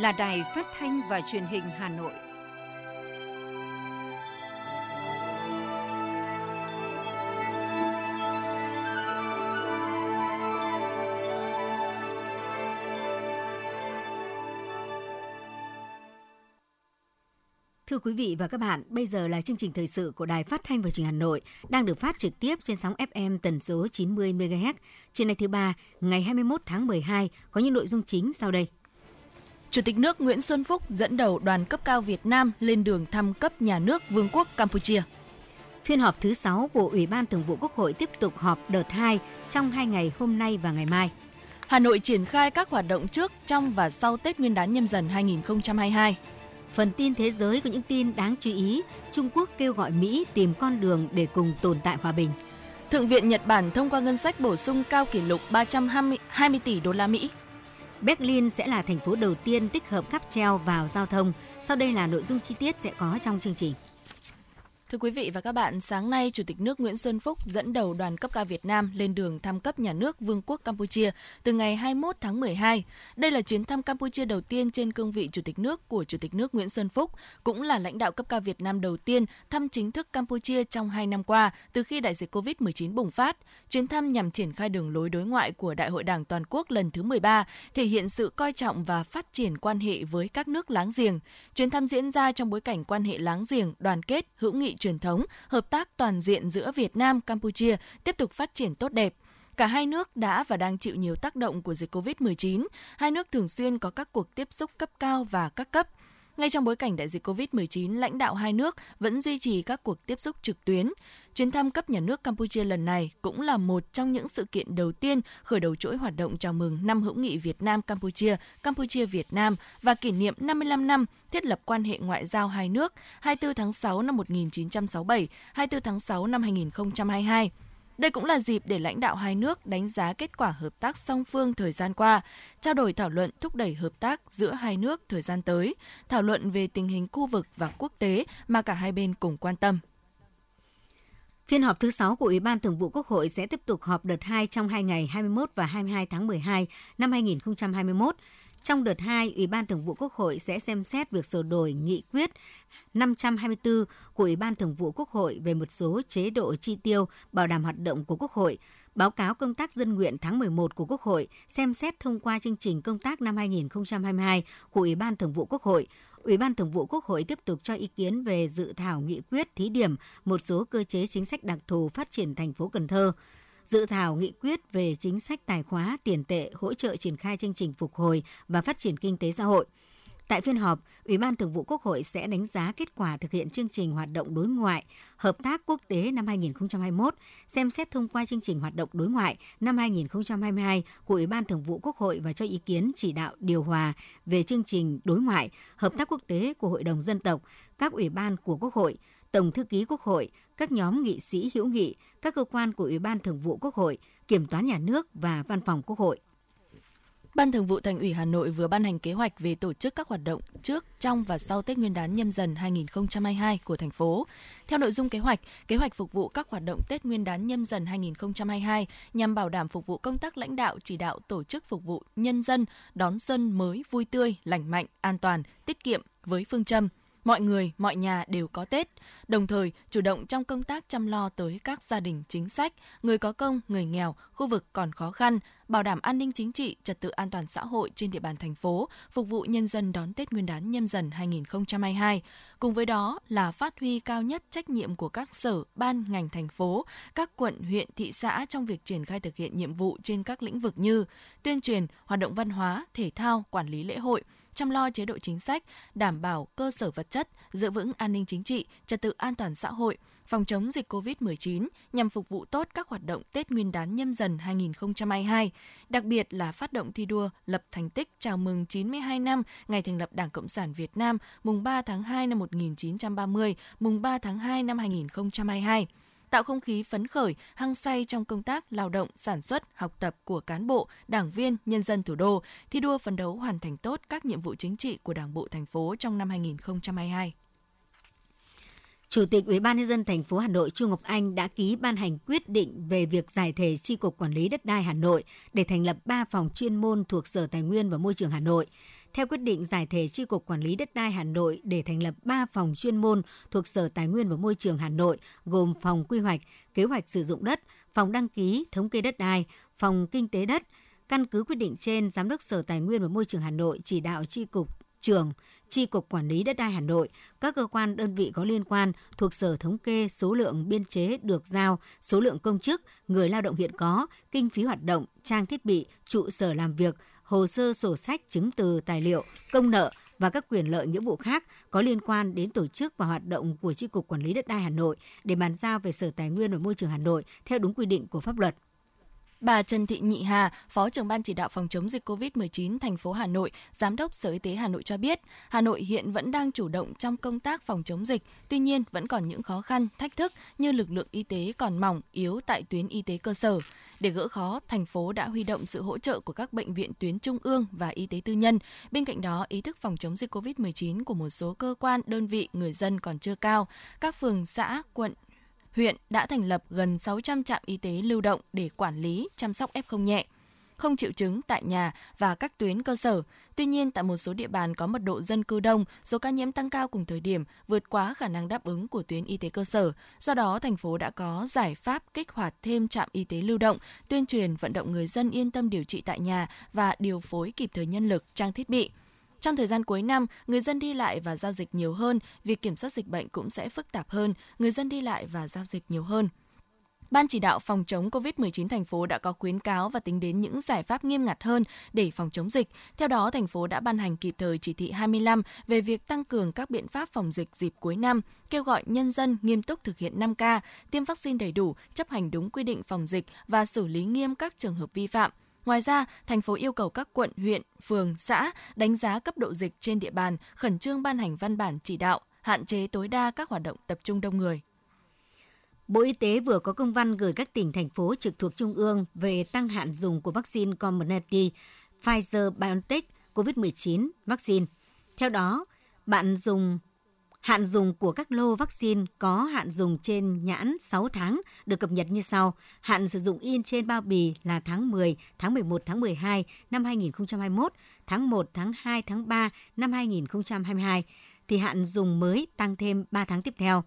là Đài Phát thanh và Truyền hình Hà Nội. Thưa quý vị và các bạn, bây giờ là chương trình thời sự của Đài Phát thanh và Truyền hình Hà Nội đang được phát trực tiếp trên sóng FM tần số 90 MHz. Trên ngày thứ ba, ngày 21 tháng 12 có những nội dung chính sau đây. Chủ tịch nước Nguyễn Xuân Phúc dẫn đầu đoàn cấp cao Việt Nam lên đường thăm cấp nhà nước Vương quốc Campuchia. Phiên họp thứ 6 của Ủy ban Thường vụ Quốc hội tiếp tục họp đợt 2 trong hai ngày hôm nay và ngày mai. Hà Nội triển khai các hoạt động trước, trong và sau Tết Nguyên đán nhâm dần 2022. Phần tin thế giới có những tin đáng chú ý. Trung Quốc kêu gọi Mỹ tìm con đường để cùng tồn tại hòa bình. Thượng viện Nhật Bản thông qua ngân sách bổ sung cao kỷ lục 320 20 tỷ đô la Mỹ. Berlin sẽ là thành phố đầu tiên tích hợp cáp treo vào giao thông. Sau đây là nội dung chi tiết sẽ có trong chương trình. Thưa quý vị và các bạn, sáng nay Chủ tịch nước Nguyễn Xuân Phúc dẫn đầu đoàn cấp cao Việt Nam lên đường thăm cấp nhà nước Vương quốc Campuchia từ ngày 21 tháng 12. Đây là chuyến thăm Campuchia đầu tiên trên cương vị Chủ tịch nước của Chủ tịch nước Nguyễn Xuân Phúc, cũng là lãnh đạo cấp cao Việt Nam đầu tiên thăm chính thức Campuchia trong hai năm qua từ khi đại dịch COVID-19 bùng phát. Chuyến thăm nhằm triển khai đường lối đối ngoại của Đại hội Đảng toàn quốc lần thứ 13, thể hiện sự coi trọng và phát triển quan hệ với các nước láng giềng. Chuyến thăm diễn ra trong bối cảnh quan hệ láng giềng, đoàn kết, hữu nghị truyền thống, hợp tác toàn diện giữa Việt Nam, Campuchia tiếp tục phát triển tốt đẹp. Cả hai nước đã và đang chịu nhiều tác động của dịch COVID-19. Hai nước thường xuyên có các cuộc tiếp xúc cấp cao và các cấp. Ngay trong bối cảnh đại dịch COVID-19, lãnh đạo hai nước vẫn duy trì các cuộc tiếp xúc trực tuyến. Chuyến thăm cấp nhà nước Campuchia lần này cũng là một trong những sự kiện đầu tiên khởi đầu chuỗi hoạt động chào mừng năm hữu nghị Việt Nam Campuchia, Campuchia Việt Nam và kỷ niệm 55 năm thiết lập quan hệ ngoại giao hai nước 24 tháng 6 năm 1967, 24 tháng 6 năm 2022. Đây cũng là dịp để lãnh đạo hai nước đánh giá kết quả hợp tác song phương thời gian qua, trao đổi thảo luận thúc đẩy hợp tác giữa hai nước thời gian tới, thảo luận về tình hình khu vực và quốc tế mà cả hai bên cùng quan tâm. Phiên họp thứ 6 của Ủy ban Thường vụ Quốc hội sẽ tiếp tục họp đợt 2 trong hai ngày 21 và 22 tháng 12 năm 2021. Trong đợt 2, Ủy ban Thường vụ Quốc hội sẽ xem xét việc sửa đổi nghị quyết 524 của Ủy ban Thường vụ Quốc hội về một số chế độ chi tiêu bảo đảm hoạt động của Quốc hội, báo cáo công tác dân nguyện tháng 11 của Quốc hội, xem xét thông qua chương trình công tác năm 2022 của Ủy ban Thường vụ Quốc hội. Ủy ban Thường vụ Quốc hội tiếp tục cho ý kiến về dự thảo nghị quyết thí điểm một số cơ chế chính sách đặc thù phát triển thành phố Cần Thơ dự thảo nghị quyết về chính sách tài khóa, tiền tệ, hỗ trợ triển khai chương trình phục hồi và phát triển kinh tế xã hội. Tại phiên họp, Ủy ban Thường vụ Quốc hội sẽ đánh giá kết quả thực hiện chương trình hoạt động đối ngoại, hợp tác quốc tế năm 2021, xem xét thông qua chương trình hoạt động đối ngoại năm 2022 của Ủy ban Thường vụ Quốc hội và cho ý kiến chỉ đạo điều hòa về chương trình đối ngoại, hợp tác quốc tế của Hội đồng Dân tộc, các ủy ban của Quốc hội, Tổng thư ký Quốc hội, các nhóm nghị sĩ hữu nghị, các cơ quan của Ủy ban Thường vụ Quốc hội, Kiểm toán Nhà nước và Văn phòng Quốc hội. Ban Thường vụ Thành ủy Hà Nội vừa ban hành kế hoạch về tổ chức các hoạt động trước, trong và sau Tết Nguyên đán nhâm dần 2022 của thành phố. Theo nội dung kế hoạch, kế hoạch phục vụ các hoạt động Tết Nguyên đán nhâm dần 2022 nhằm bảo đảm phục vụ công tác lãnh đạo chỉ đạo tổ chức phục vụ nhân dân đón xuân mới vui tươi, lành mạnh, an toàn, tiết kiệm với phương châm mọi người, mọi nhà đều có Tết, đồng thời chủ động trong công tác chăm lo tới các gia đình chính sách, người có công, người nghèo, khu vực còn khó khăn, bảo đảm an ninh chính trị, trật tự an toàn xã hội trên địa bàn thành phố, phục vụ nhân dân đón Tết Nguyên đán nhâm dần 2022. Cùng với đó là phát huy cao nhất trách nhiệm của các sở, ban, ngành thành phố, các quận, huyện, thị xã trong việc triển khai thực hiện nhiệm vụ trên các lĩnh vực như tuyên truyền, hoạt động văn hóa, thể thao, quản lý lễ hội, chăm lo chế độ chính sách, đảm bảo cơ sở vật chất, giữ vững an ninh chính trị, trật tự an toàn xã hội, phòng chống dịch COVID-19 nhằm phục vụ tốt các hoạt động Tết Nguyên đán nhâm dần 2022, đặc biệt là phát động thi đua lập thành tích chào mừng 92 năm ngày thành lập Đảng Cộng sản Việt Nam mùng 3 tháng 2 năm 1930, mùng 3 tháng 2 năm 2022 tạo không khí phấn khởi, hăng say trong công tác lao động, sản xuất, học tập của cán bộ, đảng viên, nhân dân thủ đô, thi đua phấn đấu hoàn thành tốt các nhiệm vụ chính trị của Đảng bộ thành phố trong năm 2022. Chủ tịch Ủy ban nhân dân thành phố Hà Nội Chu Ngọc Anh đã ký ban hành quyết định về việc giải thể chi cục quản lý đất đai Hà Nội để thành lập 3 phòng chuyên môn thuộc Sở Tài nguyên và Môi trường Hà Nội theo quyết định giải thể Chi cục Quản lý đất đai Hà Nội để thành lập 3 phòng chuyên môn thuộc Sở Tài nguyên và Môi trường Hà Nội, gồm phòng quy hoạch, kế hoạch sử dụng đất, phòng đăng ký, thống kê đất đai, phòng kinh tế đất. Căn cứ quyết định trên, Giám đốc Sở Tài nguyên và Môi trường Hà Nội chỉ đạo Chi cục trường, Chi cục Quản lý đất đai Hà Nội, các cơ quan đơn vị có liên quan thuộc Sở thống kê số lượng biên chế được giao, số lượng công chức, người lao động hiện có, kinh phí hoạt động, trang thiết bị, trụ sở làm việc, hồ sơ sổ sách chứng từ tài liệu, công nợ và các quyền lợi nghĩa vụ khác có liên quan đến tổ chức và hoạt động của Chi cục Quản lý đất đai Hà Nội để bàn giao về Sở Tài nguyên và Môi trường Hà Nội theo đúng quy định của pháp luật. Bà Trần Thị Nhị Hà, Phó trưởng ban chỉ đạo phòng chống dịch COVID-19 thành phố Hà Nội, Giám đốc Sở Y tế Hà Nội cho biết, Hà Nội hiện vẫn đang chủ động trong công tác phòng chống dịch, tuy nhiên vẫn còn những khó khăn, thách thức như lực lượng y tế còn mỏng, yếu tại tuyến y tế cơ sở. Để gỡ khó, thành phố đã huy động sự hỗ trợ của các bệnh viện tuyến trung ương và y tế tư nhân. Bên cạnh đó, ý thức phòng chống dịch COVID-19 của một số cơ quan, đơn vị, người dân còn chưa cao. Các phường, xã, quận, huyện đã thành lập gần 600 trạm y tế lưu động để quản lý, chăm sóc F0 nhẹ không triệu chứng tại nhà và các tuyến cơ sở. Tuy nhiên, tại một số địa bàn có mật độ dân cư đông, số ca nhiễm tăng cao cùng thời điểm vượt quá khả năng đáp ứng của tuyến y tế cơ sở. Do đó, thành phố đã có giải pháp kích hoạt thêm trạm y tế lưu động, tuyên truyền vận động người dân yên tâm điều trị tại nhà và điều phối kịp thời nhân lực, trang thiết bị. Trong thời gian cuối năm, người dân đi lại và giao dịch nhiều hơn, việc kiểm soát dịch bệnh cũng sẽ phức tạp hơn, người dân đi lại và giao dịch nhiều hơn. Ban chỉ đạo phòng chống COVID-19 thành phố đã có khuyến cáo và tính đến những giải pháp nghiêm ngặt hơn để phòng chống dịch. Theo đó, thành phố đã ban hành kịp thời chỉ thị 25 về việc tăng cường các biện pháp phòng dịch dịp cuối năm, kêu gọi nhân dân nghiêm túc thực hiện 5K, tiêm vaccine đầy đủ, chấp hành đúng quy định phòng dịch và xử lý nghiêm các trường hợp vi phạm. Ngoài ra, thành phố yêu cầu các quận, huyện, phường, xã đánh giá cấp độ dịch trên địa bàn, khẩn trương ban hành văn bản chỉ đạo, hạn chế tối đa các hoạt động tập trung đông người. Bộ Y tế vừa có công văn gửi các tỉnh, thành phố trực thuộc Trung ương về tăng hạn dùng của vaccine Comirnaty Pfizer-BioNTech COVID-19 vaccine. Theo đó, bạn dùng Hạn dùng của các lô vaccine có hạn dùng trên nhãn 6 tháng được cập nhật như sau. Hạn sử dụng in trên bao bì là tháng 10, tháng 11, tháng 12 năm 2021, tháng 1, tháng 2, tháng 3 năm 2022 thì hạn dùng mới tăng thêm 3 tháng tiếp theo.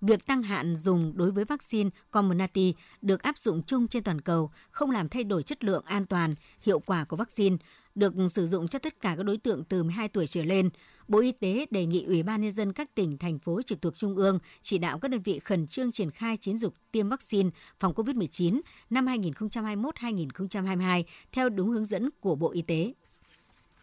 Việc tăng hạn dùng đối với vaccine Comirnaty được áp dụng chung trên toàn cầu, không làm thay đổi chất lượng an toàn, hiệu quả của vaccine, được sử dụng cho tất cả các đối tượng từ 12 tuổi trở lên. Bộ Y tế đề nghị Ủy ban Nhân dân các tỉnh, thành phố trực thuộc Trung ương chỉ đạo các đơn vị khẩn trương triển khai chiến dịch tiêm vaccine phòng COVID-19 năm 2021-2022 theo đúng hướng dẫn của Bộ Y tế.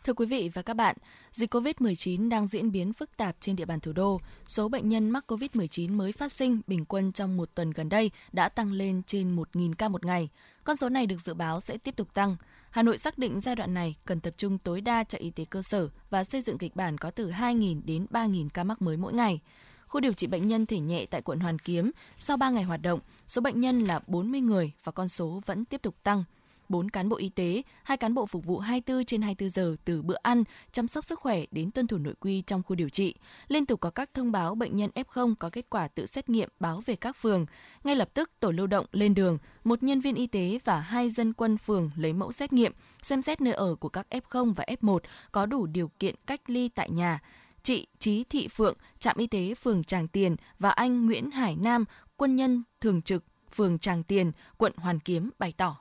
Thưa quý vị và các bạn, dịch COVID-19 đang diễn biến phức tạp trên địa bàn thủ đô. Số bệnh nhân mắc COVID-19 mới phát sinh bình quân trong một tuần gần đây đã tăng lên trên 1.000 ca một ngày. Con số này được dự báo sẽ tiếp tục tăng. Hà Nội xác định giai đoạn này cần tập trung tối đa cho y tế cơ sở và xây dựng kịch bản có từ 2.000 đến 3.000 ca mắc mới mỗi ngày. Khu điều trị bệnh nhân thể nhẹ tại quận Hoàn Kiếm, sau 3 ngày hoạt động, số bệnh nhân là 40 người và con số vẫn tiếp tục tăng – 4 cán bộ y tế, 2 cán bộ phục vụ 24 trên 24 giờ từ bữa ăn, chăm sóc sức khỏe đến tuân thủ nội quy trong khu điều trị. Liên tục có các thông báo bệnh nhân F0 có kết quả tự xét nghiệm báo về các phường. Ngay lập tức tổ lưu động lên đường, một nhân viên y tế và hai dân quân phường lấy mẫu xét nghiệm, xem xét nơi ở của các F0 và F1 có đủ điều kiện cách ly tại nhà chị Trí Thị Phượng, trạm y tế phường Tràng Tiền và anh Nguyễn Hải Nam, quân nhân thường trực phường Tràng Tiền, quận Hoàn Kiếm bày tỏ.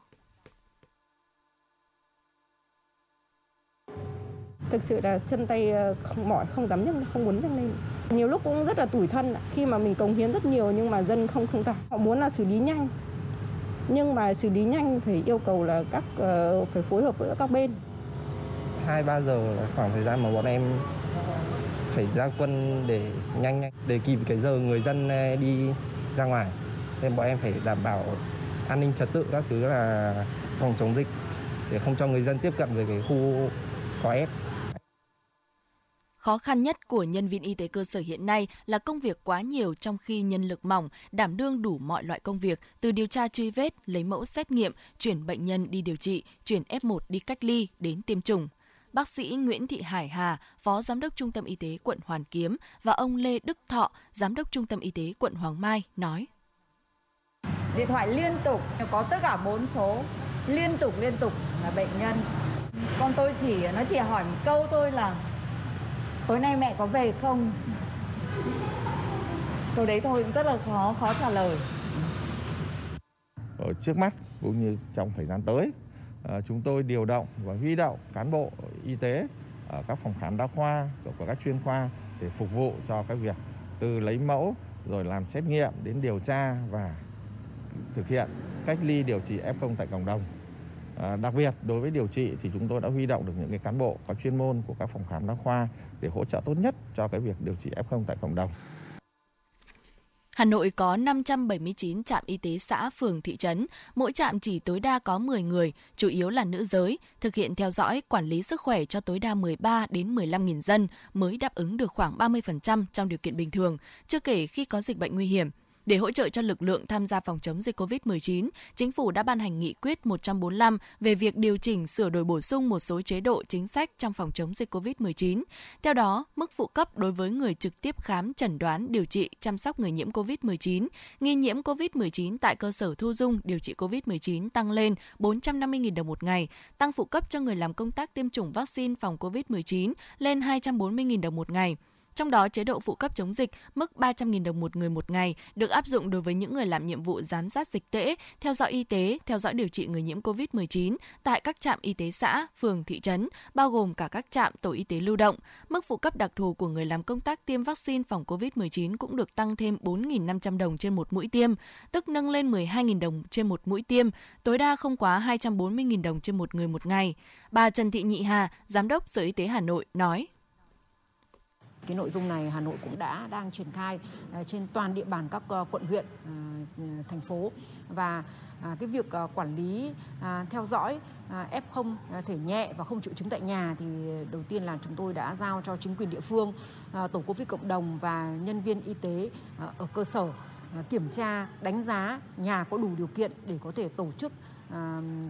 Thực sự là chân tay ờ, không mỏi không dám nhấc không muốn nhấc lên. Nhiều lúc cũng rất là tủi thân khi mà mình cống hiến rất nhiều nhưng mà dân không thông cảm họ muốn là xử lý nhanh. Nhưng mà xử lý nhanh phải yêu cầu là các uh, phải phối hợp với các bên. Hai ba giờ là khoảng thời gian mà bọn em phải ra quân để nhanh nhanh để kịp cái giờ người dân ờ, đi ra ngoài. Nên bọn em phải đảm bảo an ninh trật tự các thứ là phòng chống dịch để không cho người dân tiếp cận về cái khu có ép. Khó khăn nhất của nhân viên y tế cơ sở hiện nay là công việc quá nhiều trong khi nhân lực mỏng, đảm đương đủ mọi loại công việc, từ điều tra truy vết, lấy mẫu xét nghiệm, chuyển bệnh nhân đi điều trị, chuyển F1 đi cách ly đến tiêm chủng. Bác sĩ Nguyễn Thị Hải Hà, Phó Giám đốc Trung tâm Y tế quận Hoàn Kiếm và ông Lê Đức Thọ, Giám đốc Trung tâm Y tế quận Hoàng Mai nói. Điện thoại liên tục, có tất cả 4 số, liên tục liên tục là bệnh nhân Con tôi chỉ nó chỉ hỏi một câu tôi là tối nay mẹ có về không? Câu đấy thôi cũng rất là khó khó trả lời. Ở trước mắt cũng như trong thời gian tới, à, chúng tôi điều động và huy động cán bộ y tế ở các phòng khám đa khoa của các chuyên khoa để phục vụ cho cái việc từ lấy mẫu rồi làm xét nghiệm đến điều tra và thực hiện cách ly điều trị F0 tại cộng đồng. À, đặc biệt đối với điều trị thì chúng tôi đã huy động được những cái cán bộ có chuyên môn của các phòng khám đa khoa để hỗ trợ tốt nhất cho cái việc điều trị F0 tại cộng đồng. Hà Nội có 579 trạm y tế xã, phường, thị trấn, mỗi trạm chỉ tối đa có 10 người, chủ yếu là nữ giới, thực hiện theo dõi, quản lý sức khỏe cho tối đa 13 đến 15 nghìn dân mới đáp ứng được khoảng 30% trong điều kiện bình thường, chưa kể khi có dịch bệnh nguy hiểm. Để hỗ trợ cho lực lượng tham gia phòng chống dịch COVID-19, Chính phủ đã ban hành nghị quyết 145 về việc điều chỉnh sửa đổi bổ sung một số chế độ chính sách trong phòng chống dịch COVID-19. Theo đó, mức phụ cấp đối với người trực tiếp khám, chẩn đoán, điều trị, chăm sóc người nhiễm COVID-19, nghi nhiễm COVID-19 tại cơ sở thu dung điều trị COVID-19 tăng lên 450.000 đồng một ngày, tăng phụ cấp cho người làm công tác tiêm chủng vaccine phòng COVID-19 lên 240.000 đồng một ngày. Trong đó, chế độ phụ cấp chống dịch mức 300.000 đồng một người một ngày được áp dụng đối với những người làm nhiệm vụ giám sát dịch tễ, theo dõi y tế, theo dõi điều trị người nhiễm COVID-19 tại các trạm y tế xã, phường, thị trấn, bao gồm cả các trạm tổ y tế lưu động. Mức phụ cấp đặc thù của người làm công tác tiêm vaccine phòng COVID-19 cũng được tăng thêm 4.500 đồng trên một mũi tiêm, tức nâng lên 12.000 đồng trên một mũi tiêm, tối đa không quá 240.000 đồng trên một người một ngày. Bà Trần Thị Nhị Hà, Giám đốc Sở Y tế Hà Nội nói. Cái nội dung này Hà Nội cũng đã đang triển khai à, trên toàn địa bàn các ờ, quận huyện, à, à, thành phố và cái việc ờ, quản lý theo dõi F0 thể nhẹ và không triệu chứng tại nhà thì đầu tiên là chúng tôi đã giao cho chính quyền địa phương, tổ covid cộng đồng và nhân viên y tế ở cơ sở kiểm tra, đánh giá nhà có đủ điều kiện để có thể tổ chức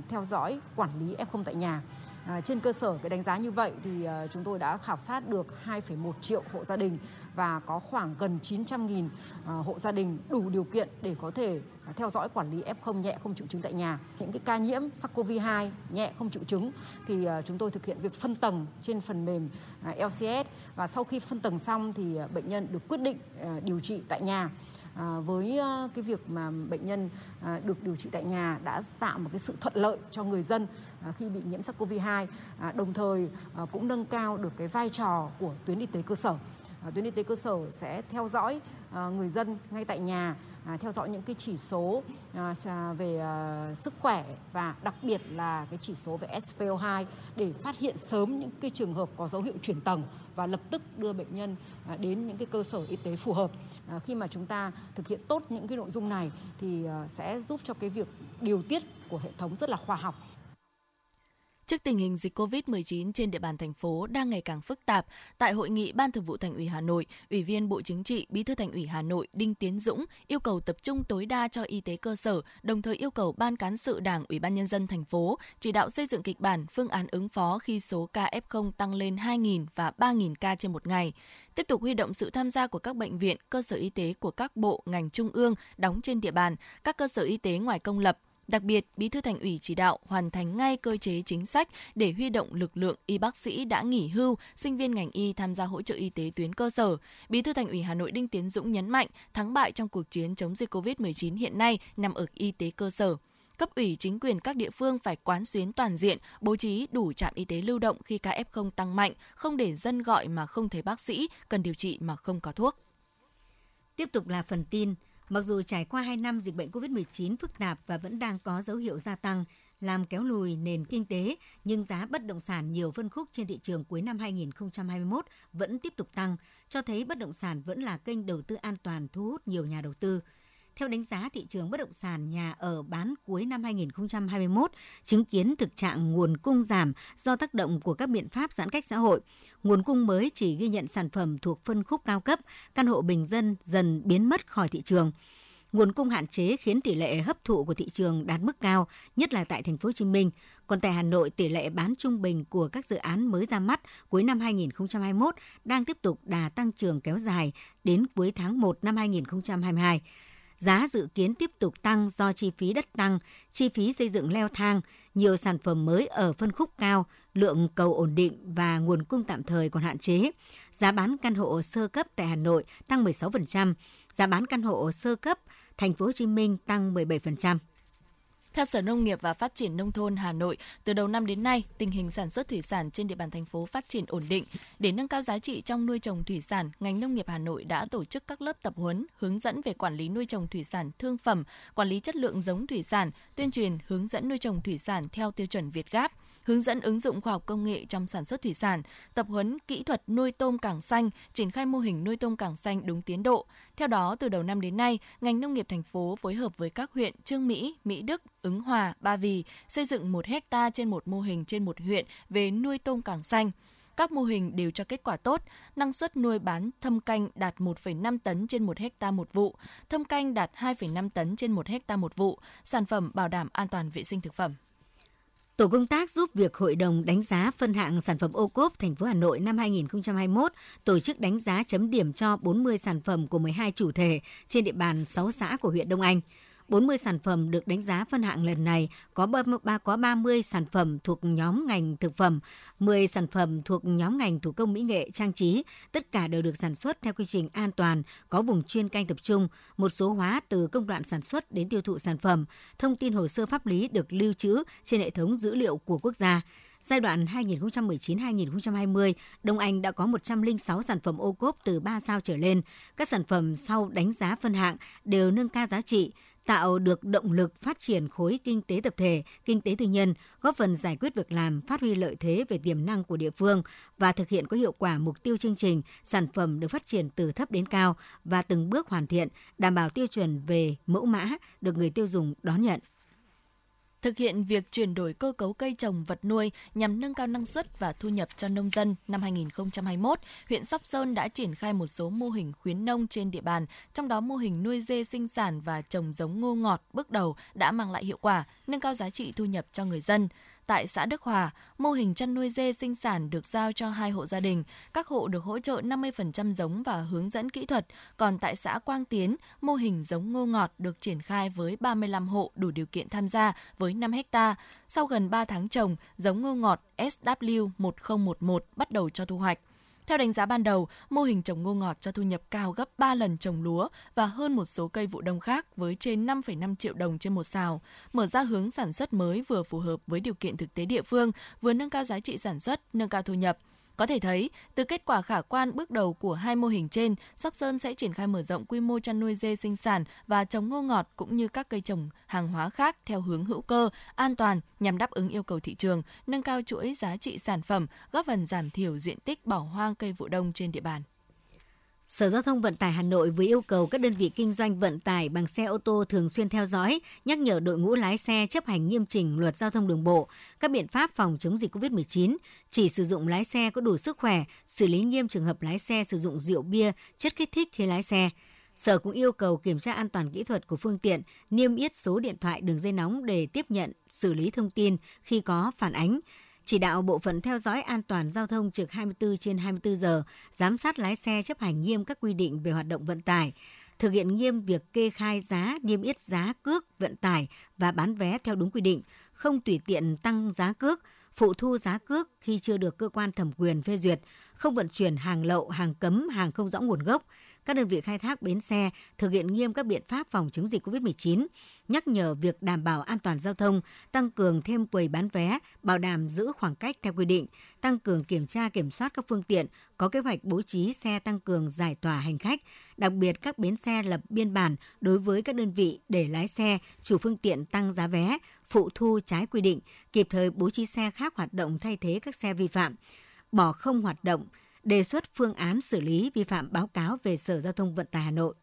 theo dõi quản lý F0 tại nhà. À, trên cơ sở cái đánh giá như vậy thì uh, chúng tôi đã khảo sát được 2,1 triệu hộ gia đình và có khoảng gần 900.000 uh, à, hộ gia đình đủ điều kiện để có thể uh, theo dõi quản lý F0 nhẹ không triệu chứng tại nhà. Những cái ca nhiễm SARS-CoV-2 nhẹ không triệu chứng thì uh, chúng tôi thực hiện việc phân tầng trên phần mềm uh, LCS và sau khi phân tầng xong thì uh, bệnh nhân được quyết định uh, điều trị tại nhà. À, với à, cái việc mà bệnh nhân à, được điều trị tại nhà đã tạo một cái sự thuận lợi cho người dân à, khi bị nhiễm SARS-CoV-2, à, đồng thời à, cũng nâng cao được cái vai trò của tuyến y tế cơ sở. Tuyến y tế cơ sở sẽ theo dõi người dân ngay tại nhà, theo dõi những cái chỉ số về sức khỏe và đặc biệt là cái chỉ số về SPO2 để phát hiện sớm những cái trường hợp có dấu hiệu chuyển tầng và lập tức đưa bệnh nhân à, đến những cái cơ sở y tế phù hợp. À, khi mà chúng ta thực hiện tốt những cái nội dung này thì à, sẽ giúp cho cái việc điều tiết của hệ thống rất là khoa học Trước tình hình dịch COVID-19 trên địa bàn thành phố đang ngày càng phức tạp, tại hội nghị Ban Thường vụ Thành ủy Hà Nội, Ủy viên Bộ Chính trị, Bí thư Thành ủy Hà Nội Đinh Tiến Dũng yêu cầu tập trung tối đa cho y tế cơ sở, đồng thời yêu cầu Ban cán sự Đảng Ủy ban nhân dân thành phố chỉ đạo xây dựng kịch bản phương án ứng phó khi số ca F0 tăng lên 2.000 và 3.000 ca trên một ngày. Tiếp tục huy động sự tham gia của các bệnh viện, cơ sở y tế của các bộ, ngành trung ương đóng trên địa bàn, các cơ sở y tế ngoài công lập, Đặc biệt, Bí thư Thành ủy chỉ đạo hoàn thành ngay cơ chế chính sách để huy động lực lượng y bác sĩ đã nghỉ hưu, sinh viên ngành y tham gia hỗ trợ y tế tuyến cơ sở. Bí thư Thành ủy Hà Nội Đinh Tiến Dũng nhấn mạnh, thắng bại trong cuộc chiến chống dịch COVID-19 hiện nay nằm ở y tế cơ sở cấp ủy chính quyền các địa phương phải quán xuyến toàn diện, bố trí đủ trạm y tế lưu động khi ca F0 tăng mạnh, không để dân gọi mà không thấy bác sĩ, cần điều trị mà không có thuốc. Tiếp tục là phần tin, Mặc dù trải qua 2 năm dịch bệnh COVID-19 phức tạp và vẫn đang có dấu hiệu gia tăng, làm kéo lùi nền kinh tế, nhưng giá bất động sản nhiều phân khúc trên thị trường cuối năm 2021 vẫn tiếp tục tăng, cho thấy bất động sản vẫn là kênh đầu tư an toàn thu hút nhiều nhà đầu tư. Theo đánh giá thị trường bất động sản nhà ở bán cuối năm 2021 chứng kiến thực trạng nguồn cung giảm do tác động của các biện pháp giãn cách xã hội. Nguồn cung mới chỉ ghi nhận sản phẩm thuộc phân khúc cao cấp, căn hộ bình dân dần biến mất khỏi thị trường nguồn cung hạn chế khiến tỷ lệ hấp thụ của thị trường đạt mức cao, nhất là tại thành phố Hồ Chí Minh. Còn tại Hà Nội, tỷ lệ bán trung bình của các dự án mới ra mắt cuối năm 2021 đang tiếp tục đà tăng trưởng kéo dài đến cuối tháng 1 năm 2022 giá dự kiến tiếp tục tăng do chi phí đất tăng, chi phí xây dựng leo thang, nhiều sản phẩm mới ở phân khúc cao, lượng cầu ổn định và nguồn cung tạm thời còn hạn chế. Giá bán căn hộ sơ cấp tại Hà Nội tăng 16%, giá bán căn hộ sơ cấp thành phố Hồ Chí Minh tăng 17%. Theo Sở Nông nghiệp và Phát triển Nông thôn Hà Nội, từ đầu năm đến nay, tình hình sản xuất thủy sản trên địa bàn thành phố phát triển ổn định. Để nâng cao giá trị trong nuôi trồng thủy sản, ngành nông nghiệp Hà Nội đã tổ chức các lớp tập huấn, hướng dẫn về quản lý nuôi trồng thủy sản thương phẩm, quản lý chất lượng giống thủy sản, tuyên truyền hướng dẫn nuôi trồng thủy sản theo tiêu chuẩn Việt Gáp hướng dẫn ứng dụng khoa học công nghệ trong sản xuất thủy sản, tập huấn kỹ thuật nuôi tôm càng xanh, triển khai mô hình nuôi tôm càng xanh đúng tiến độ. Theo đó, từ đầu năm đến nay, ngành nông nghiệp thành phố phối hợp với các huyện Trương Mỹ, Mỹ Đức, Ứng Hòa, Ba Vì xây dựng một hecta trên một mô hình trên một huyện về nuôi tôm càng xanh các mô hình đều cho kết quả tốt, năng suất nuôi bán thâm canh đạt 1,5 tấn trên 1 hecta một vụ, thâm canh đạt 2,5 tấn trên 1 hecta một vụ, sản phẩm bảo đảm an toàn vệ sinh thực phẩm. Tổ công tác giúp việc Hội đồng đánh giá phân hạng sản phẩm ô cốp thành phố Hà Nội năm 2021 tổ chức đánh giá chấm điểm cho 40 sản phẩm của 12 chủ thể trên địa bàn 6 xã của huyện Đông Anh. 40 sản phẩm được đánh giá phân hạng lần này có 33 có 30 sản phẩm thuộc nhóm ngành thực phẩm, 10 sản phẩm thuộc nhóm ngành thủ công mỹ nghệ trang trí, tất cả đều được sản xuất theo quy trình an toàn, có vùng chuyên canh tập trung, một số hóa từ công đoạn sản xuất đến tiêu thụ sản phẩm, thông tin hồ sơ pháp lý được lưu trữ trên hệ thống dữ liệu của quốc gia. Giai đoạn 2019-2020, Đông Anh đã có 106 sản phẩm ô cốp từ 3 sao trở lên. Các sản phẩm sau đánh giá phân hạng đều nâng cao giá trị, tạo được động lực phát triển khối kinh tế tập thể, kinh tế tư nhân, góp phần giải quyết việc làm, phát huy lợi thế về tiềm năng của địa phương và thực hiện có hiệu quả mục tiêu chương trình, sản phẩm được phát triển từ thấp đến cao và từng bước hoàn thiện, đảm bảo tiêu chuẩn về mẫu mã được người tiêu dùng đón nhận thực hiện việc chuyển đổi cơ cấu cây trồng vật nuôi nhằm nâng cao năng suất và thu nhập cho nông dân năm 2021, huyện Sóc Sơn đã triển khai một số mô hình khuyến nông trên địa bàn, trong đó mô hình nuôi dê sinh sản và trồng giống ngô ngọt bước đầu đã mang lại hiệu quả, nâng cao giá trị thu nhập cho người dân. Tại xã Đức Hòa, mô hình chăn nuôi dê sinh sản được giao cho hai hộ gia đình. Các hộ được hỗ trợ 50% giống và hướng dẫn kỹ thuật. Còn tại xã Quang Tiến, mô hình giống ngô ngọt được triển khai với 35 hộ đủ điều kiện tham gia với 5 hecta. Sau gần 3 tháng trồng, giống ngô ngọt SW1011 bắt đầu cho thu hoạch. Theo đánh giá ban đầu, mô hình trồng ngô ngọt cho thu nhập cao gấp 3 lần trồng lúa và hơn một số cây vụ đông khác với trên 5,5 triệu đồng trên một xào, mở ra hướng sản xuất mới vừa phù hợp với điều kiện thực tế địa phương, vừa nâng cao giá trị sản xuất, nâng cao thu nhập. Có thể thấy, từ kết quả khả quan bước đầu của hai mô hình trên, Sóc Sơn sẽ triển khai mở rộng quy mô chăn nuôi dê sinh sản và trồng ngô ngọt cũng như các cây trồng hàng hóa khác theo hướng hữu cơ, an toàn nhằm đáp ứng yêu cầu thị trường, nâng cao chuỗi giá trị sản phẩm, góp phần giảm thiểu diện tích bỏ hoang cây vụ đông trên địa bàn. Sở Giao thông Vận tải Hà Nội vừa yêu cầu các đơn vị kinh doanh vận tải bằng xe ô tô thường xuyên theo dõi, nhắc nhở đội ngũ lái xe chấp hành nghiêm chỉnh luật giao thông đường bộ, các biện pháp phòng chống dịch COVID-19, chỉ sử dụng lái xe có đủ sức khỏe, xử lý nghiêm trường hợp lái xe sử dụng rượu bia, chất kích thích khi lái xe. Sở cũng yêu cầu kiểm tra an toàn kỹ thuật của phương tiện, niêm yết số điện thoại đường dây nóng để tiếp nhận, xử lý thông tin khi có phản ánh, chỉ đạo bộ phận theo dõi an toàn giao thông trực 24 trên 24 giờ, giám sát lái xe chấp hành nghiêm các quy định về hoạt động vận tải, thực hiện nghiêm việc kê khai giá, niêm yết giá cước vận tải và bán vé theo đúng quy định, không tùy tiện tăng giá cước, phụ thu giá cước khi chưa được cơ quan thẩm quyền phê duyệt, không vận chuyển hàng lậu, hàng cấm, hàng không rõ nguồn gốc, các đơn vị khai thác bến xe thực hiện nghiêm các biện pháp phòng chống dịch COVID-19, nhắc nhở việc đảm bảo an toàn giao thông, tăng cường thêm quầy bán vé, bảo đảm giữ khoảng cách theo quy định, tăng cường kiểm tra kiểm soát các phương tiện, có kế hoạch bố trí xe tăng cường giải tỏa hành khách, đặc biệt các bến xe lập biên bản đối với các đơn vị để lái xe, chủ phương tiện tăng giá vé, phụ thu trái quy định, kịp thời bố trí xe khác hoạt động thay thế các xe vi phạm, bỏ không hoạt động, đề xuất phương án xử lý vi phạm báo cáo về Sở Giao thông Vận tải Hà Nội.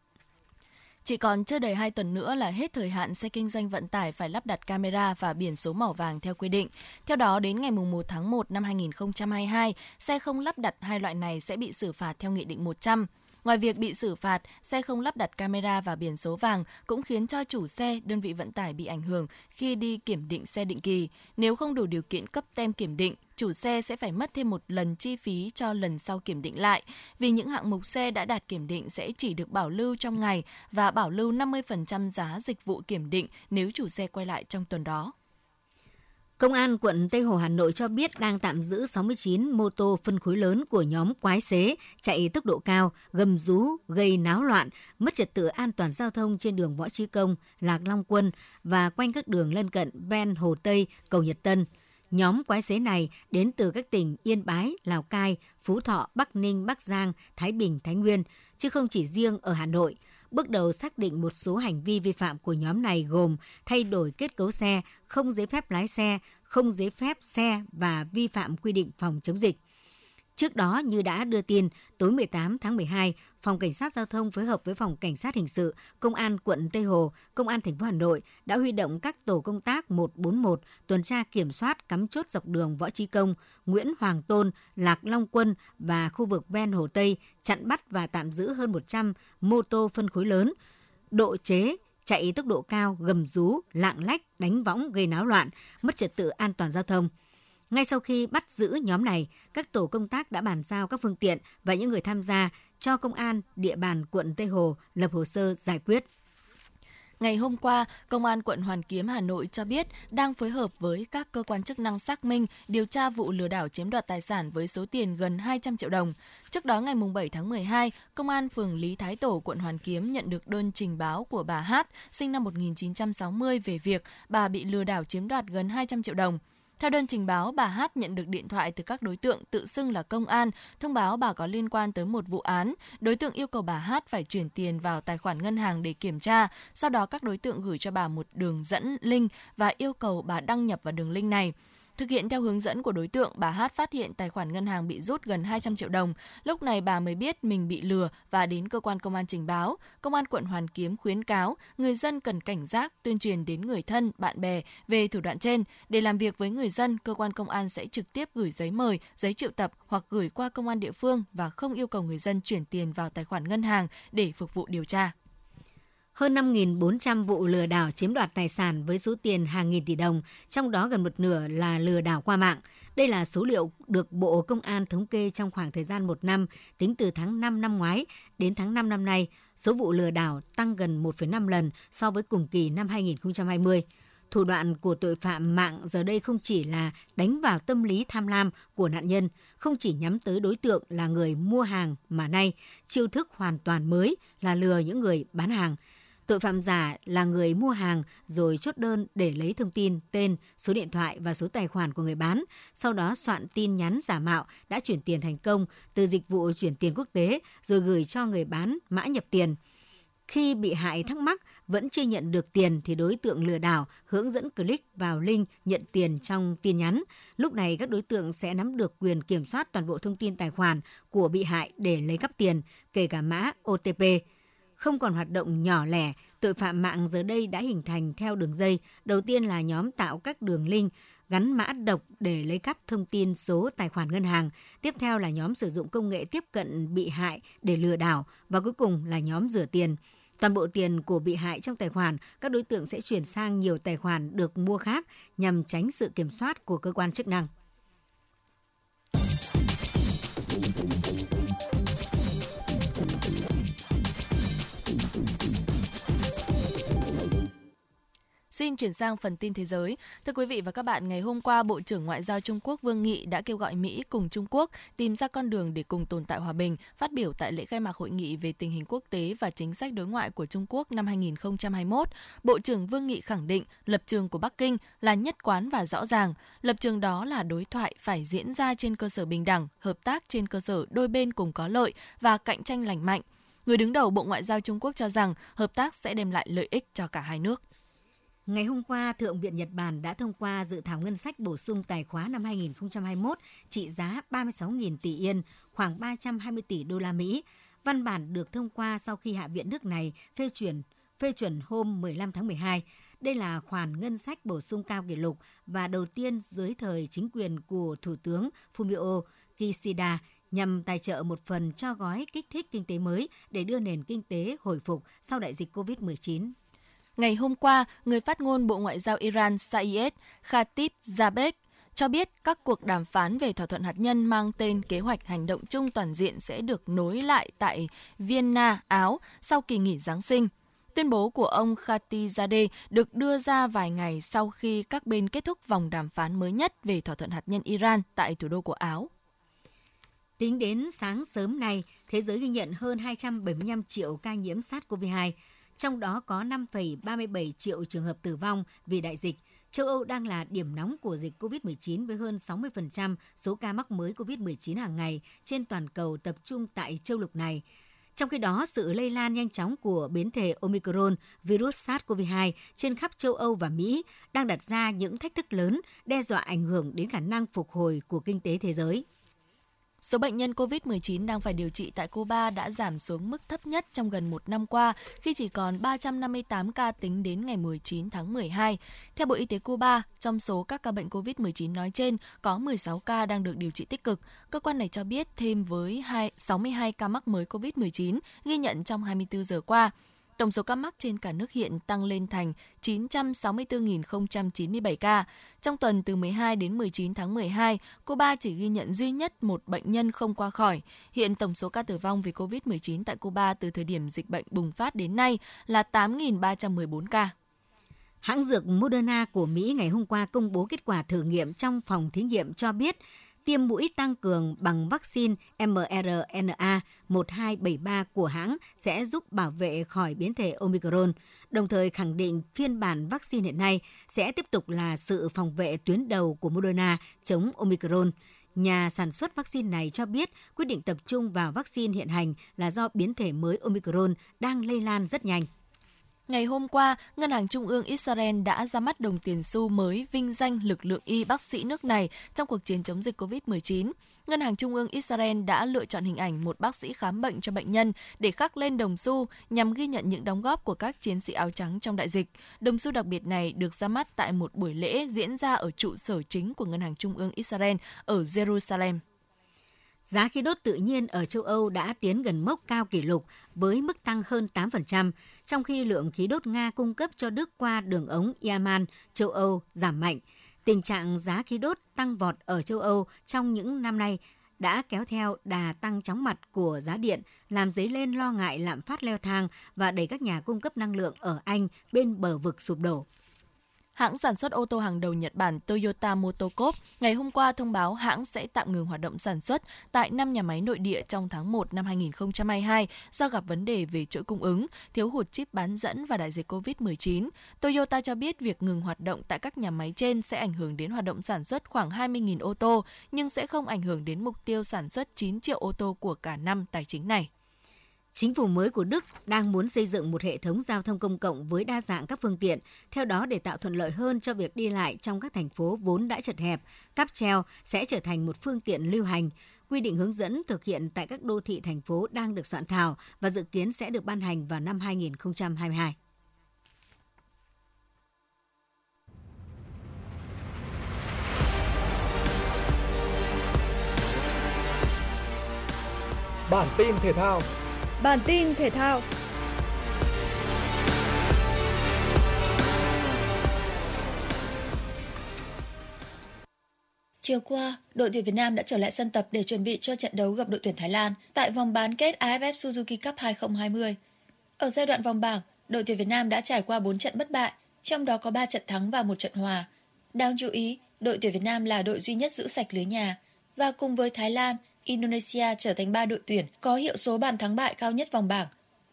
Chỉ còn chưa đầy 2 tuần nữa là hết thời hạn xe kinh doanh vận tải phải lắp đặt camera và biển số màu vàng theo quy định. Theo đó, đến ngày 1 tháng 1 năm 2022, xe không lắp đặt hai loại này sẽ bị xử phạt theo Nghị định 100. Ngoài việc bị xử phạt, xe không lắp đặt camera và biển số vàng cũng khiến cho chủ xe, đơn vị vận tải bị ảnh hưởng khi đi kiểm định xe định kỳ. Nếu không đủ điều kiện cấp tem kiểm định, chủ xe sẽ phải mất thêm một lần chi phí cho lần sau kiểm định lại, vì những hạng mục xe đã đạt kiểm định sẽ chỉ được bảo lưu trong ngày và bảo lưu 50% giá dịch vụ kiểm định nếu chủ xe quay lại trong tuần đó. Công an quận Tây Hồ Hà Nội cho biết đang tạm giữ 69 mô tô phân khối lớn của nhóm quái xế chạy tốc độ cao, gầm rú, gây náo loạn, mất trật tự an toàn giao thông trên đường Võ Trí Công, Lạc Long Quân và quanh các đường lân cận ven Hồ Tây, Cầu Nhật Tân. Nhóm quái xế này đến từ các tỉnh Yên Bái, Lào Cai, Phú Thọ, Bắc Ninh, Bắc Giang, Thái Bình, Thái Nguyên, chứ không chỉ riêng ở Hà Nội – Bước đầu xác định một số hành vi vi phạm của nhóm này gồm thay đổi kết cấu xe, không giấy phép lái xe, không giấy phép xe và vi phạm quy định phòng chống dịch. Trước đó, như đã đưa tin, tối 18 tháng 12, Phòng Cảnh sát Giao thông phối hợp với Phòng Cảnh sát Hình sự, Công an quận Tây Hồ, Công an thành phố Hà Nội đã huy động các tổ công tác 141 tuần tra kiểm soát cắm chốt dọc đường Võ Trí Công, Nguyễn Hoàng Tôn, Lạc Long Quân và khu vực ven Hồ Tây, chặn bắt và tạm giữ hơn 100 mô tô phân khối lớn, độ chế, chạy tốc độ cao, gầm rú, lạng lách, đánh võng gây náo loạn, mất trật tự an toàn giao thông – ngay sau khi bắt giữ nhóm này, các tổ công tác đã bàn giao các phương tiện và những người tham gia cho công an địa bàn quận Tây Hồ lập hồ sơ giải quyết. Ngày hôm qua, Công an quận Hoàn Kiếm Hà Nội cho biết đang phối hợp với các cơ quan chức năng xác minh điều tra vụ lừa đảo chiếm đoạt tài sản với số tiền gần 200 triệu đồng. Trước đó ngày 7 tháng 12, Công an phường Lý Thái Tổ, quận Hoàn Kiếm nhận được đơn trình báo của bà Hát, sinh năm 1960 về việc bà bị lừa đảo chiếm đoạt gần 200 triệu đồng. Theo đơn trình báo, bà Hát nhận được điện thoại từ các đối tượng tự xưng là công an, thông báo bà có liên quan tới một vụ án. Đối tượng yêu cầu bà Hát phải chuyển tiền vào tài khoản ngân hàng để kiểm tra. Sau đó các đối tượng gửi cho bà một đường dẫn link và yêu cầu bà đăng nhập vào đường link này. Thực hiện theo hướng dẫn của đối tượng, bà Hát phát hiện tài khoản ngân hàng bị rút gần 200 triệu đồng. Lúc này bà mới biết mình bị lừa và đến cơ quan công an trình báo. Công an quận Hoàn Kiếm khuyến cáo người dân cần cảnh giác tuyên truyền đến người thân, bạn bè về thủ đoạn trên. Để làm việc với người dân, cơ quan công an sẽ trực tiếp gửi giấy mời, giấy triệu tập hoặc gửi qua công an địa phương và không yêu cầu người dân chuyển tiền vào tài khoản ngân hàng để phục vụ điều tra hơn 5.400 vụ lừa đảo chiếm đoạt tài sản với số tiền hàng nghìn tỷ đồng, trong đó gần một nửa là lừa đảo qua mạng. Đây là số liệu được Bộ Công an thống kê trong khoảng thời gian một năm, tính từ tháng 5 năm ngoái đến tháng 5 năm nay. Số vụ lừa đảo tăng gần 1,5 lần so với cùng kỳ năm 2020. Thủ đoạn của tội phạm mạng giờ đây không chỉ là đánh vào tâm lý tham lam của nạn nhân, không chỉ nhắm tới đối tượng là người mua hàng mà nay chiêu thức hoàn toàn mới là lừa những người bán hàng – Tội phạm giả là người mua hàng rồi chốt đơn để lấy thông tin, tên, số điện thoại và số tài khoản của người bán, sau đó soạn tin nhắn giả mạo đã chuyển tiền thành công từ dịch vụ chuyển tiền quốc tế rồi gửi cho người bán mã nhập tiền. Khi bị hại thắc mắc vẫn chưa nhận được tiền thì đối tượng lừa đảo hướng dẫn click vào link nhận tiền trong tin nhắn. Lúc này các đối tượng sẽ nắm được quyền kiểm soát toàn bộ thông tin tài khoản của bị hại để lấy cắp tiền, kể cả mã OTP không còn hoạt động nhỏ lẻ, tội phạm mạng giờ đây đã hình thành theo đường dây. Đầu tiên là nhóm tạo các đường link gắn mã độc để lấy cắp thông tin số tài khoản ngân hàng. Tiếp theo là nhóm sử dụng công nghệ tiếp cận bị hại để lừa đảo và cuối cùng là nhóm rửa tiền. Toàn bộ tiền của bị hại trong tài khoản, các đối tượng sẽ chuyển sang nhiều tài khoản được mua khác nhằm tránh sự kiểm soát của cơ quan chức năng. Xin chuyển sang phần tin thế giới. Thưa quý vị và các bạn, ngày hôm qua, Bộ trưởng Ngoại giao Trung Quốc Vương Nghị đã kêu gọi Mỹ cùng Trung Quốc tìm ra con đường để cùng tồn tại hòa bình, phát biểu tại lễ khai mạc hội nghị về tình hình quốc tế và chính sách đối ngoại của Trung Quốc năm 2021. Bộ trưởng Vương Nghị khẳng định lập trường của Bắc Kinh là nhất quán và rõ ràng. Lập trường đó là đối thoại phải diễn ra trên cơ sở bình đẳng, hợp tác trên cơ sở đôi bên cùng có lợi và cạnh tranh lành mạnh. Người đứng đầu Bộ Ngoại giao Trung Quốc cho rằng hợp tác sẽ đem lại lợi ích cho cả hai nước. Ngày hôm qua, Thượng viện Nhật Bản đã thông qua dự thảo ngân sách bổ sung tài khóa năm 2021 trị giá 36.000 tỷ yên, khoảng 320 tỷ đô la Mỹ. Văn bản được thông qua sau khi Hạ viện nước này phê chuẩn phê chuẩn hôm 15 tháng 12. Đây là khoản ngân sách bổ sung cao kỷ lục và đầu tiên dưới thời chính quyền của Thủ tướng Fumio Kishida nhằm tài trợ một phần cho gói kích thích kinh tế mới để đưa nền kinh tế hồi phục sau đại dịch COVID-19. Ngày hôm qua, người phát ngôn Bộ Ngoại giao Iran Saeed Khatib Zabek cho biết các cuộc đàm phán về thỏa thuận hạt nhân mang tên Kế hoạch hành động chung toàn diện sẽ được nối lại tại Vienna, Áo sau kỳ nghỉ Giáng sinh. Tuyên bố của ông Khatizadeh được đưa ra vài ngày sau khi các bên kết thúc vòng đàm phán mới nhất về thỏa thuận hạt nhân Iran tại thủ đô của Áo. Tính đến sáng sớm nay, thế giới ghi nhận hơn 275 triệu ca nhiễm SARS-CoV-2, trong đó có 5,37 triệu trường hợp tử vong vì đại dịch. Châu Âu đang là điểm nóng của dịch COVID-19 với hơn 60% số ca mắc mới COVID-19 hàng ngày trên toàn cầu tập trung tại châu lục này. Trong khi đó, sự lây lan nhanh chóng của biến thể Omicron, virus SARS-CoV-2 trên khắp châu Âu và Mỹ đang đặt ra những thách thức lớn, đe dọa ảnh hưởng đến khả năng phục hồi của kinh tế thế giới. Số bệnh nhân COVID-19 đang phải điều trị tại Cuba đã giảm xuống mức thấp nhất trong gần một năm qua, khi chỉ còn 358 ca tính đến ngày 19 tháng 12. Theo Bộ Y tế Cuba, trong số các ca bệnh COVID-19 nói trên, có 16 ca đang được điều trị tích cực. Cơ quan này cho biết thêm với 62 ca mắc mới COVID-19 ghi nhận trong 24 giờ qua. Tổng số ca mắc trên cả nước hiện tăng lên thành 964.097 ca. Trong tuần từ 12 đến 19 tháng 12, Cuba chỉ ghi nhận duy nhất một bệnh nhân không qua khỏi. Hiện tổng số ca tử vong vì COVID-19 tại Cuba từ thời điểm dịch bệnh bùng phát đến nay là 8.314 ca. Hãng dược Moderna của Mỹ ngày hôm qua công bố kết quả thử nghiệm trong phòng thí nghiệm cho biết tiêm mũi tăng cường bằng vaccine mRNA 1273 của hãng sẽ giúp bảo vệ khỏi biến thể Omicron, đồng thời khẳng định phiên bản vaccine hiện nay sẽ tiếp tục là sự phòng vệ tuyến đầu của Moderna chống Omicron. Nhà sản xuất vaccine này cho biết quyết định tập trung vào vaccine hiện hành là do biến thể mới Omicron đang lây lan rất nhanh. Ngày hôm qua, Ngân hàng Trung ương Israel đã ra mắt đồng tiền xu mới vinh danh lực lượng y bác sĩ nước này trong cuộc chiến chống dịch COVID-19. Ngân hàng Trung ương Israel đã lựa chọn hình ảnh một bác sĩ khám bệnh cho bệnh nhân để khắc lên đồng xu nhằm ghi nhận những đóng góp của các chiến sĩ áo trắng trong đại dịch. Đồng xu đặc biệt này được ra mắt tại một buổi lễ diễn ra ở trụ sở chính của Ngân hàng Trung ương Israel ở Jerusalem. Giá khí đốt tự nhiên ở châu Âu đã tiến gần mốc cao kỷ lục với mức tăng hơn 8%, trong khi lượng khí đốt Nga cung cấp cho Đức qua đường ống Yaman, châu Âu giảm mạnh. Tình trạng giá khí đốt tăng vọt ở châu Âu trong những năm nay đã kéo theo đà tăng chóng mặt của giá điện, làm dấy lên lo ngại lạm phát leo thang và đẩy các nhà cung cấp năng lượng ở Anh bên bờ vực sụp đổ. Hãng sản xuất ô tô hàng đầu Nhật Bản Toyota Motor Corp ngày hôm qua thông báo hãng sẽ tạm ngừng hoạt động sản xuất tại 5 nhà máy nội địa trong tháng 1 năm 2022 do gặp vấn đề về chuỗi cung ứng, thiếu hụt chip bán dẫn và đại dịch COVID-19. Toyota cho biết việc ngừng hoạt động tại các nhà máy trên sẽ ảnh hưởng đến hoạt động sản xuất khoảng 20.000 ô tô, nhưng sẽ không ảnh hưởng đến mục tiêu sản xuất 9 triệu ô tô của cả năm tài chính này. Chính phủ mới của Đức đang muốn xây dựng một hệ thống giao thông công cộng với đa dạng các phương tiện, theo đó để tạo thuận lợi hơn cho việc đi lại trong các thành phố vốn đã chật hẹp, cáp treo sẽ trở thành một phương tiện lưu hành. Quy định hướng dẫn thực hiện tại các đô thị thành phố đang được soạn thảo và dự kiến sẽ được ban hành vào năm 2022. Bản tin thể thao Bản tin thể thao Chiều qua, đội tuyển Việt Nam đã trở lại sân tập để chuẩn bị cho trận đấu gặp đội tuyển Thái Lan tại vòng bán kết AFF Suzuki Cup 2020. Ở giai đoạn vòng bảng, đội tuyển Việt Nam đã trải qua 4 trận bất bại, trong đó có 3 trận thắng và một trận hòa. Đáng chú ý, đội tuyển Việt Nam là đội duy nhất giữ sạch lưới nhà và cùng với Thái Lan, Indonesia trở thành ba đội tuyển có hiệu số bàn thắng bại cao nhất vòng bảng.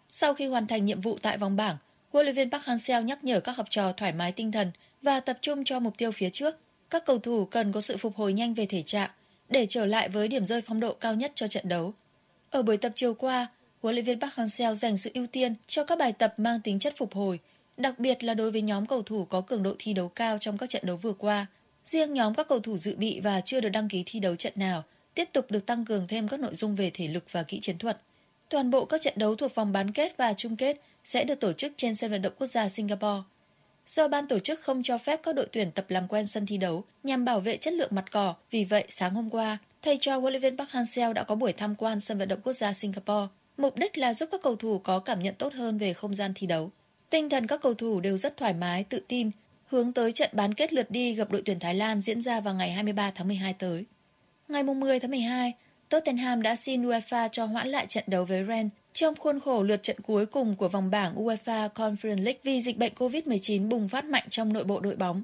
Sau khi hoàn thành nhiệm vụ tại vòng bảng, huấn luyện viên Park Hang-seo nhắc nhở các học trò thoải mái tinh thần và tập trung cho mục tiêu phía trước. Các cầu thủ cần có sự phục hồi nhanh về thể trạng để trở lại với điểm rơi phong độ cao nhất cho trận đấu. Ở buổi tập chiều qua, huấn luyện viên Park Hang-seo dành sự ưu tiên cho các bài tập mang tính chất phục hồi, đặc biệt là đối với nhóm cầu thủ có cường độ thi đấu cao trong các trận đấu vừa qua. Riêng nhóm các cầu thủ dự bị và chưa được đăng ký thi đấu trận nào tiếp tục được tăng cường thêm các nội dung về thể lực và kỹ chiến thuật. Toàn bộ các trận đấu thuộc vòng bán kết và chung kết sẽ được tổ chức trên sân vận động quốc gia Singapore. Do ban tổ chức không cho phép các đội tuyển tập làm quen sân thi đấu nhằm bảo vệ chất lượng mặt cỏ, vì vậy sáng hôm qua, thầy trò huấn luyện viên Park Hang-seo đã có buổi tham quan sân vận động quốc gia Singapore. Mục đích là giúp các cầu thủ có cảm nhận tốt hơn về không gian thi đấu. Tinh thần các cầu thủ đều rất thoải mái, tự tin, hướng tới trận bán kết lượt đi gặp đội tuyển Thái Lan diễn ra vào ngày 23 tháng 12 tới. Ngày 10 tháng 12, Tottenham đã xin UEFA cho hoãn lại trận đấu với Rennes Trong khuôn khổ lượt trận cuối cùng của vòng bảng UEFA Conference League vì dịch bệnh COVID-19 bùng phát mạnh trong nội bộ đội bóng.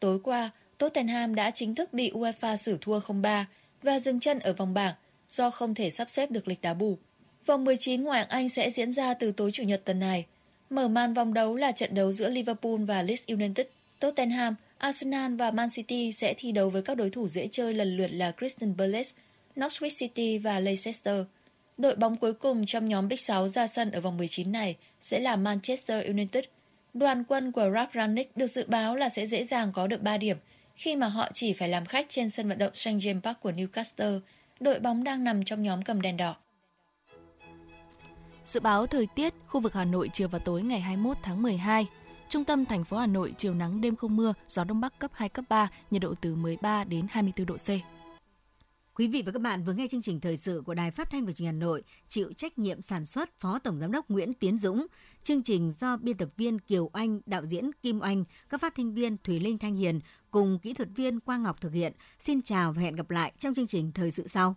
Tối qua, Tottenham đã chính thức bị UEFA xử thua 0-3 và dừng chân ở vòng bảng do không thể sắp xếp được lịch đá bù. Vòng 19 ngoại hạng Anh sẽ diễn ra từ tối Chủ nhật tuần này. Mở màn vòng đấu là trận đấu giữa Liverpool và Leeds United. Tottenham, Arsenal và Man City sẽ thi đấu với các đối thủ dễ chơi lần lượt là Crystal Palace, Norwich City và Leicester. Đội bóng cuối cùng trong nhóm Big 6 ra sân ở vòng 19 này sẽ là Manchester United. Đoàn quân của Ralph Rangnick được dự báo là sẽ dễ dàng có được 3 điểm khi mà họ chỉ phải làm khách trên sân vận động St James Park của Newcastle, đội bóng đang nằm trong nhóm cầm đèn đỏ. Dự báo thời tiết khu vực Hà Nội chiều và tối ngày 21 tháng 12. Trung tâm thành phố Hà Nội chiều nắng đêm không mưa, gió đông bắc cấp 2 cấp 3, nhiệt độ từ 13 đến 24 độ C. Quý vị và các bạn vừa nghe chương trình thời sự của Đài Phát thanh và Truyền hình Hà Nội, chịu trách nhiệm sản xuất Phó Tổng giám đốc Nguyễn Tiến Dũng. Chương trình do biên tập viên Kiều Anh, đạo diễn Kim Anh, các phát thanh viên Thùy Linh Thanh Hiền cùng kỹ thuật viên Quang Ngọc thực hiện. Xin chào và hẹn gặp lại trong chương trình thời sự sau.